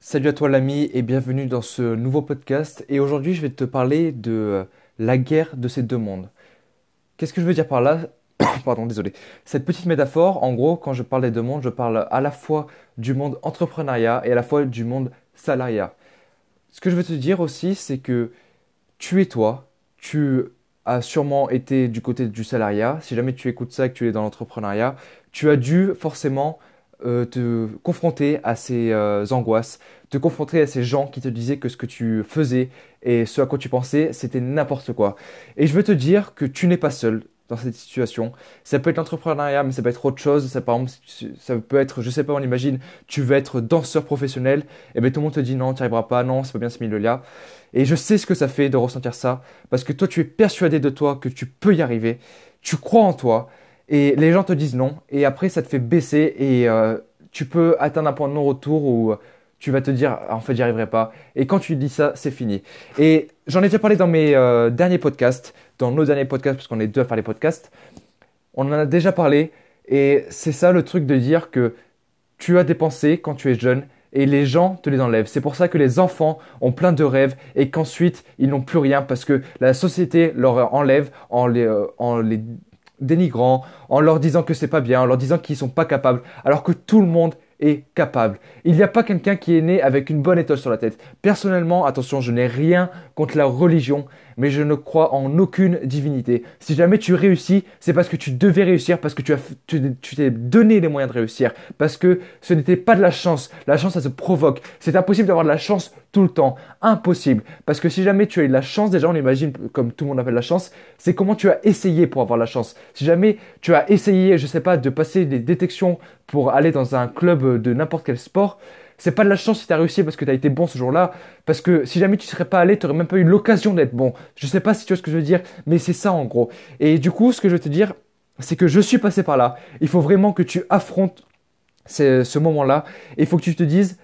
Salut à toi l'ami et bienvenue dans ce nouveau podcast. Et aujourd'hui je vais te parler de euh, la guerre de ces deux mondes. Qu'est-ce que je veux dire par là Pardon, désolé. Cette petite métaphore, en gros, quand je parle des deux mondes, je parle à la fois du monde entrepreneuriat et à la fois du monde salariat. Ce que je veux te dire aussi, c'est que tu es toi, tu as sûrement été du côté du salariat. Si jamais tu écoutes ça et que tu es dans l'entrepreneuriat, tu as dû forcément euh, te confronter à ces euh, angoisses, te confronter à ces gens qui te disaient que ce que tu faisais et ce à quoi tu pensais, c'était n'importe quoi. Et je veux te dire que tu n'es pas seul dans cette situation. Ça peut être l'entrepreneuriat, mais ça peut être autre chose. Ça, par exemple, ça peut être, je sais pas, on imagine, tu veux être danseur professionnel, et bien tout le monde te dit non, tu n'y arriveras pas, non, c'est pas bien ce milieu-là. Et je sais ce que ça fait de ressentir ça, parce que toi, tu es persuadé de toi que tu peux y arriver, tu crois en toi, et les gens te disent non, et après ça te fait baisser et euh, tu peux atteindre un point de non-retour où tu vas te dire en fait j'y arriverai pas. Et quand tu dis ça, c'est fini. Et j'en ai déjà parlé dans mes euh, derniers podcasts, dans nos derniers podcasts, parce qu'on est deux à faire les podcasts. On en a déjà parlé, et c'est ça le truc de dire que tu as des pensées quand tu es jeune et les gens te les enlèvent. C'est pour ça que les enfants ont plein de rêves et qu'ensuite ils n'ont plus rien parce que la société leur enlève euh, en les dénigrant, en leur disant que c'est pas bien, en leur disant qu'ils sont pas capables, alors que tout le monde est capable. Il n'y a pas quelqu'un qui est né avec une bonne étoile sur la tête. Personnellement, attention, je n'ai rien contre la religion, mais je ne crois en aucune divinité. Si jamais tu réussis, c'est parce que tu devais réussir, parce que tu as, tu t'es donné les moyens de réussir, parce que ce n'était pas de la chance. La chance, ça se provoque. C'est impossible d'avoir de la chance tout le temps. Impossible. Parce que si jamais tu as eu de la chance, déjà on imagine comme tout le monde appelle la chance, c'est comment tu as essayé pour avoir la chance. Si jamais tu as essayé, je sais pas, de passer des détections pour aller dans un club de n'importe quel sport, c'est pas de la chance si tu as réussi parce que tu as été bon ce jour-là. Parce que si jamais tu serais pas allé, tu n'aurais même pas eu l'occasion d'être bon. Je sais pas si tu vois ce que je veux dire, mais c'est ça en gros. Et du coup, ce que je veux te dire, c'est que je suis passé par là. Il faut vraiment que tu affrontes ce moment-là. Et il faut que tu te dises,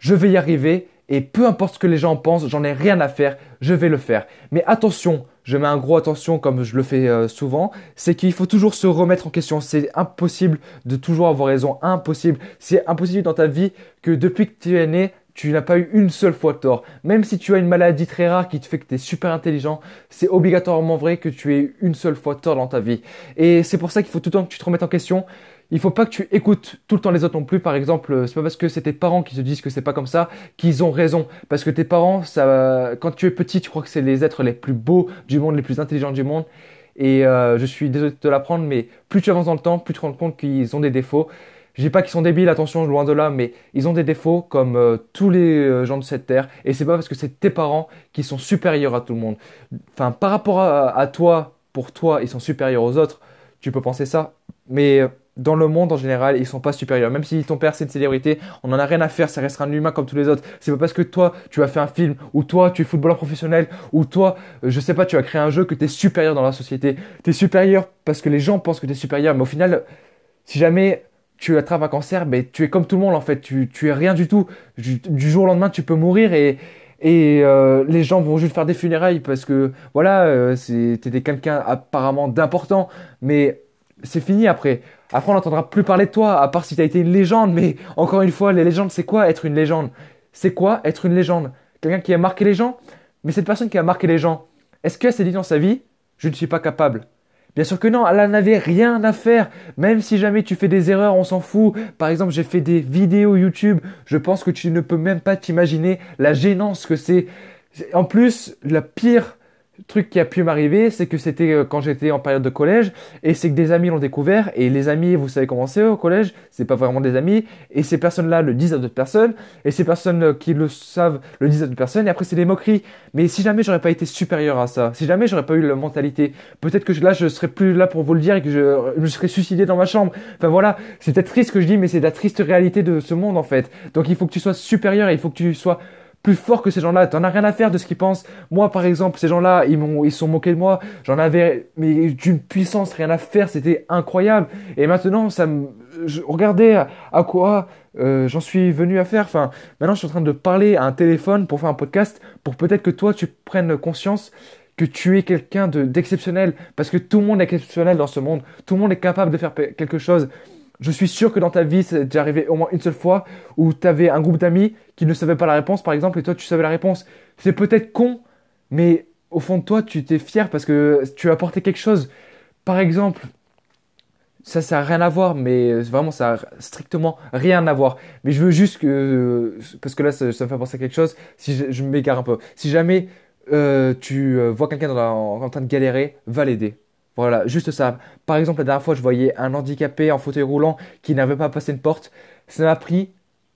je vais y arriver. Et peu importe ce que les gens pensent, j'en ai rien à faire, je vais le faire. Mais attention, je mets un gros attention comme je le fais euh, souvent, c'est qu'il faut toujours se remettre en question. C'est impossible de toujours avoir raison, impossible. C'est impossible dans ta vie que depuis que tu es né, tu n'as pas eu une seule fois tort. Même si tu as une maladie très rare qui te fait que tu es super intelligent, c'est obligatoirement vrai que tu aies une seule fois tort dans ta vie. Et c'est pour ça qu'il faut tout le temps que tu te remettes en question. Il faut pas que tu écoutes tout le temps les autres non plus. Par exemple, euh, c'est pas parce que c'est tes parents qui te disent que c'est pas comme ça qu'ils ont raison. Parce que tes parents, ça, quand tu es petit, tu crois que c'est les êtres les plus beaux du monde, les plus intelligents du monde. Et euh, je suis désolé de te l'apprendre, mais plus tu avances dans le temps, plus tu te rends compte qu'ils ont des défauts. Je dis pas qu'ils sont débiles, attention, loin de là, mais ils ont des défauts comme euh, tous les gens de cette terre. Et c'est pas parce que c'est tes parents qui sont supérieurs à tout le monde. Enfin, par rapport à, toi, pour toi, ils sont supérieurs aux autres. Tu peux penser ça, mais dans le monde en général, ils sont pas supérieurs. Même si ton père c'est une célébrité, on n'en a rien à faire, ça restera un humain comme tous les autres. C'est pas parce que toi tu as fait un film, ou toi tu es footballeur professionnel, ou toi, euh, je sais pas, tu as créé un jeu que tu es supérieur dans la société. Tu es supérieur parce que les gens pensent que tu es supérieur, mais au final, si jamais tu attrapes un cancer, ben, tu es comme tout le monde en fait, tu, tu es rien du tout. Du, jour au lendemain, tu peux mourir et, euh, les gens vont juste faire des funérailles parce que voilà, euh, c'était quelqu'un apparemment d'important, mais c'est fini après. Après, on n'entendra plus parler de toi, à part si tu as été une légende. Mais encore une fois, les légendes, c'est quoi être une légende? C'est quoi être une légende? Quelqu'un qui a marqué les gens? Mais cette personne qui a marqué les gens, est-ce qu'elle s'est dit dans sa vie, je ne suis pas capable Bien sûr que non, elle n'avait rien à faire. Même si jamais tu fais des erreurs, on s'en fout. Par exemple, j'ai fait des vidéos YouTube. Je pense que tu ne peux même pas t'imaginer la gênance que c'est. En plus, la pire truc qui a pu m'arriver, c'est que c'était euh, quand j'étais en période de collège, et c'est que des amis l'ont découvert, et les amis, vous savez comment c'est au collège, c'est pas vraiment des amis, et ces personnes-là le disent à d'autres personnes, et ces personnes euh, qui le savent le disent à d'autres personnes, et après c'est des moqueries. Mais si jamais j'aurais pas été supérieur à ça, si jamais j'aurais pas eu la mentalité, peut-être que là je serais plus là pour vous le dire et que je, je me serais suicidé dans ma chambre. Enfin voilà, c'est peut-être triste que je dis, mais c'est la triste réalité de ce monde en fait. Donc il faut que tu sois supérieur, et il faut que tu sois plus fort que ces gens-là. T'en as rien à faire de ce qu'ils pensent. Moi, par exemple, ces gens-là, ils m'ont, ils sont moqués de moi. J'en avais, mais d'une puissance, rien à faire. C'était incroyable. Et maintenant, ça me, regardez à, quoi euh, j'en suis venu à faire. Enfin, maintenant, je suis en train de parler à un téléphone pour faire un podcast, pour peut-être que toi, tu prennes conscience que tu es quelqu'un de, d'exceptionnel. Parce que tout le monde est exceptionnel dans ce monde. Tout le monde est capable de faire quelque chose. Je suis sûr que dans ta vie, c'est déjà arrivé au moins une seule fois où tu avais un groupe d'amis qui ne savaient pas la réponse, par exemple, et toi, tu savais la réponse. C'est peut-être con, mais au fond de toi, tu t'es fier parce que tu as apporté quelque chose. Par exemple, ça, ça n'a rien à voir, mais vraiment, ça n'a strictement rien à voir. Mais je veux juste que, parce que là, ça, me fait penser à quelque chose, si je, m'égare un peu. Si jamais euh, tu euh, vois quelqu'un en train de galérer, va l'aider. Voilà, juste ça. Par exemple, la dernière fois, je voyais un handicapé en fauteuil roulant qui n'avait pas passé une porte. Ça m'a pris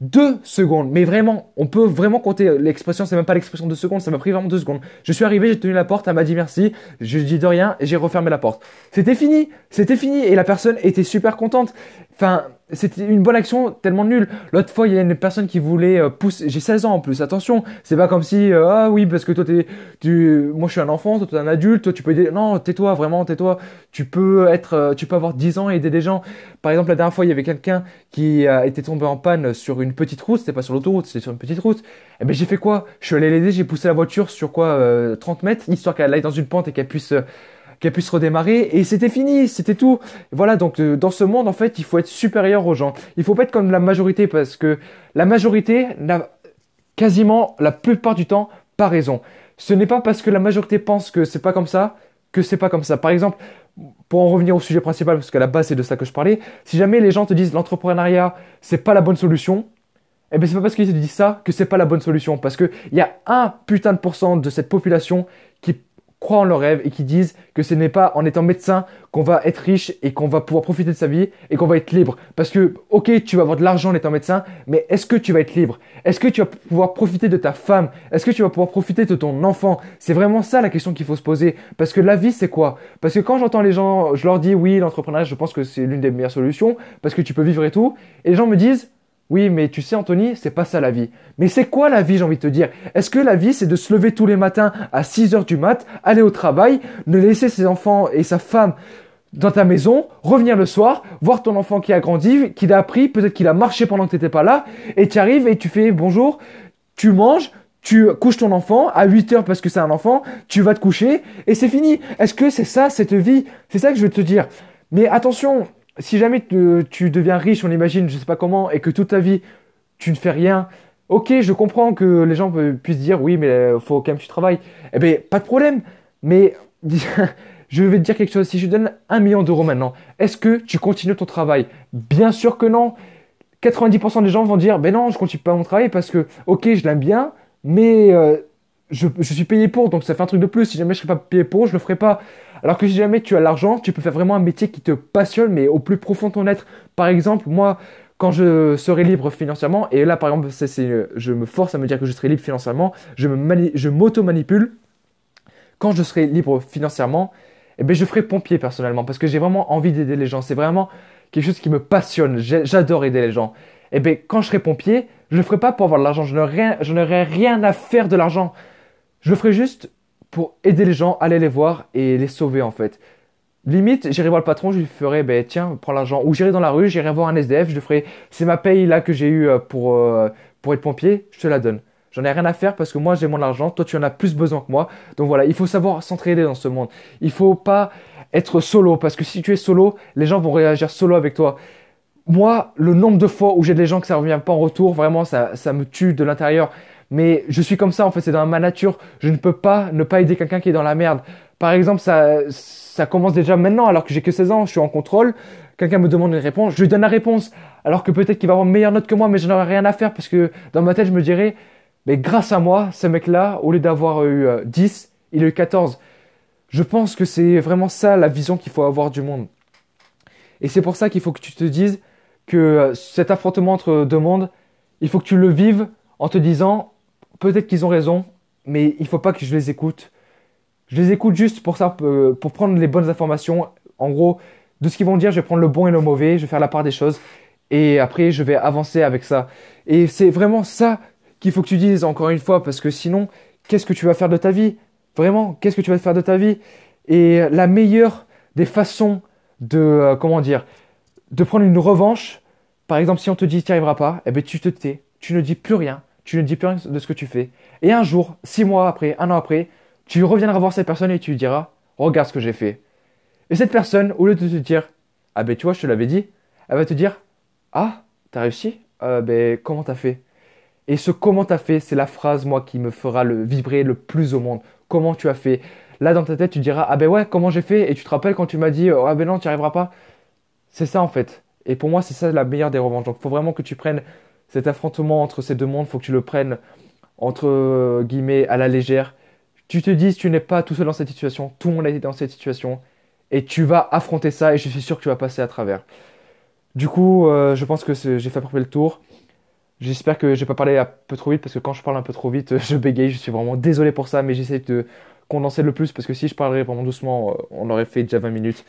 deux secondes. Mais vraiment, on peut vraiment compter l'expression, c'est même pas l'expression de secondes, ça m'a pris vraiment deux secondes. Je suis arrivé, j'ai tenu la porte, elle m'a dit merci, je dis de rien et j'ai refermé la porte. C'était fini, c'était fini et la personne était super contente. Enfin, c'était une bonne action tellement nulle. L'autre fois, il y a une personne qui voulait euh, pousser. J'ai 16 ans en plus. Attention, c'est pas comme si euh, ah oui parce que toi t'es, tu, moi je suis un enfant, toi t'es un adulte, toi tu peux aider. Non, tais-toi vraiment, tais-toi. Tu peux être, euh, tu peux avoir 10 ans et aider des gens. Par exemple, la dernière fois, il y avait quelqu'un qui été tombé en panne sur une petite route. C'était pas sur l'autoroute, c'était sur une petite route. Eh ben j'ai fait quoi? Je suis allé l'aider, j'ai poussé la voiture sur quoi 30 mètres, histoire qu'elle aille dans une pente et qu'elle puisse qu'elle puisse redémarrer et c'était fini, c'était tout. Voilà, donc euh, dans ce monde en fait, il faut être supérieur aux gens. Il faut pas être comme la majorité parce que la majorité n'a quasiment la plupart du temps pas raison. Ce n'est pas parce que la majorité pense que c'est pas comme ça que c'est pas comme ça. Par exemple, pour en revenir au sujet principal parce qu'à la base c'est de ça que je parlais, si jamais les gens te disent l'entrepreneuriat, c'est pas la bonne solution, eh bien, c'est pas parce qu'ils te disent ça que c'est pas la bonne solution. Parce qu'il y a un putain de pourcent de cette population croient en leur rêve et qui disent que ce n'est pas en étant médecin qu'on va être riche et qu'on va pouvoir profiter de sa vie et qu'on va être libre. Parce que, ok, tu vas avoir de l'argent en étant médecin, mais est-ce que tu vas être libre? Est-ce que tu vas pouvoir profiter de ta femme? Est-ce que tu vas pouvoir profiter de ton enfant? C'est vraiment ça la question qu'il faut se poser. Parce que la vie, c'est quoi? Parce que quand j'entends les gens, je leur dis oui, l'entrepreneuriat, je pense que c'est l'une des meilleures solutions parce que tu peux vivre et tout. Et les gens me disent oui, mais tu sais, Anthony, c'est pas ça la vie. Mais c'est quoi la vie, j'ai envie de te dire? Est-ce que la vie, c'est de se lever tous les matins à 6 heures du mat, aller au travail, ne laisser ses enfants et sa femme dans ta maison, revenir le soir, voir ton enfant qui a grandi, qui a appris, peut-être qu'il a marché pendant que tu n'étais pas là, et tu arrives et tu fais bonjour, tu manges, tu couches ton enfant à 8 heures parce que c'est un enfant, tu vas te coucher, et c'est fini. Est-ce que c'est ça, cette vie? C'est ça que je veux te dire. Mais attention, si jamais tu, deviens riche, on imagine, je sais pas comment, et que toute ta vie, tu ne fais rien, ok, je comprends que les gens puissent dire, oui, mais euh, faut quand même que tu travailles. Eh bien, pas de problème. Mais je vais te dire quelque chose. Si je donne un million d'euros maintenant, est-ce que tu continues ton travail? Bien sûr que non. 90% des gens vont dire, ben non, je continue pas mon travail parce que, ok, je l'aime bien, mais euh, je, je, suis payé pour, donc ça fait un truc de plus. Si jamais je serais pas payé pour, je le ferai pas. Alors que si jamais tu as l'argent, tu peux faire vraiment un métier qui te passionne, mais au plus profond de ton être. Par exemple, moi, quand je serai libre financièrement, et là par exemple, c'est, je me force à me dire que je serai libre financièrement, je, m'auto-manipule. Quand je serai libre financièrement, eh bien, je ferai pompier personnellement, parce que j'ai vraiment envie d'aider les gens. C'est vraiment quelque chose qui me passionne. J'adore aider les gens. Eh bien, quand je serai pompier, je ne le ferai pas pour avoir de l'argent. Je n'aurai rien à faire de l'argent. Je le ferai juste pour aider les gens, aller les voir et les sauver en fait. Limite, j'irai voir le patron, je lui ferai, ben tiens, prends l'argent. Ou j'irai dans la rue, j'irai voir un SDF, je lui ferai, c'est ma paye là que j'ai eu euh, pour, euh, pour être pompier, je te la donne. J'en ai rien à faire parce que moi j'ai mon argent, toi tu en as plus besoin que moi. Donc voilà, il faut savoir s'entraider dans ce monde. Il faut pas être solo parce que si tu es solo, les gens vont réagir solo avec toi. Moi, le nombre de fois où j'ai des gens que ça revient pas en retour, vraiment ça, ça me tue de l'intérieur mais je suis comme ça en fait, c'est dans ma nature. Je ne peux pas ne pas aider quelqu'un qui est dans la merde. Par exemple, ça, ça commence déjà maintenant, alors que j'ai que 16 ans, je suis en contrôle. Quelqu'un me demande une réponse, je lui donne la réponse. Alors que peut-être qu'il va avoir une meilleure note que moi, mais je n'aurai rien à faire parce que dans ma tête, je me dirais, mais grâce à moi, ce mec-là, au lieu d'avoir eu 10, euh, il a eu 14. Je pense que c'est vraiment ça la vision qu'il faut avoir du monde. Et c'est pour ça qu'il faut que tu te dises que euh, cet affrontement entre deux mondes, il faut que tu le vives en te disant, peut-être qu'ils ont raison, mais il faut pas que je les écoute. Je les écoute juste pour ça, euh, pour prendre les bonnes informations. En gros, de ce qu'ils vont dire, je vais prendre le bon et le mauvais, je vais faire la part des choses, et après, je vais avancer avec ça. Et c'est vraiment ça qu'il faut que tu dises encore une fois, parce que sinon, qu'est-ce que tu vas faire de ta vie? Vraiment, qu'est-ce que tu vas faire de ta vie? Et la meilleure des façons de, euh, comment dire, de prendre une revanche, par exemple, si on te dit tu n'y arriveras pas, eh ben, tu te tais, tu ne dis plus rien, tu ne dis plus rien de ce que tu fais. Et un jour, six mois après, un an après, tu reviendras voir cette personne et tu lui diras, regarde ce que j'ai fait. Et cette personne, au lieu de te dire, ah ben tu vois, je te l'avais dit, elle va te dire Ah, t'as réussi? Euh, Ben, comment t'as fait? Et ce comment t'as fait, c'est la phrase, moi, qui me fera le vibrer le plus au monde. Comment tu as fait? Là, dans ta tête, tu diras Ah ben ouais, comment j'ai fait? Et tu te rappelles quand tu m'as dit Ah ben non, tu n'y arriveras pas? C'est ça, en fait. Et pour moi, c'est ça la meilleure des revanches. Donc, il faut vraiment que tu prennes cet affrontement entre ces deux mondes, faut que tu le prennes entre euh, guillemets à la légère. Tu te dis, tu n'es pas tout seul dans cette situation, tout le monde a été dans cette situation, et tu vas affronter ça, et je suis sûr que tu vas passer à travers. Du coup, euh, je pense que j'ai fait à peu près le tour. J'espère que j'ai pas parlé un peu trop vite, parce que quand je parle un peu trop vite, je bégaye, je suis vraiment désolé pour ça, mais j'essaie de condenser le plus, parce que si je parlerais vraiment doucement, euh, on aurait fait déjà 20 minutes.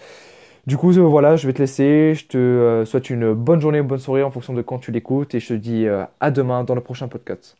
Du coup, voilà, je vais te laisser. Je te souhaite une bonne journée, une bonne soirée en fonction de quand tu l'écoutes. Et je te dis à demain dans le prochain podcast.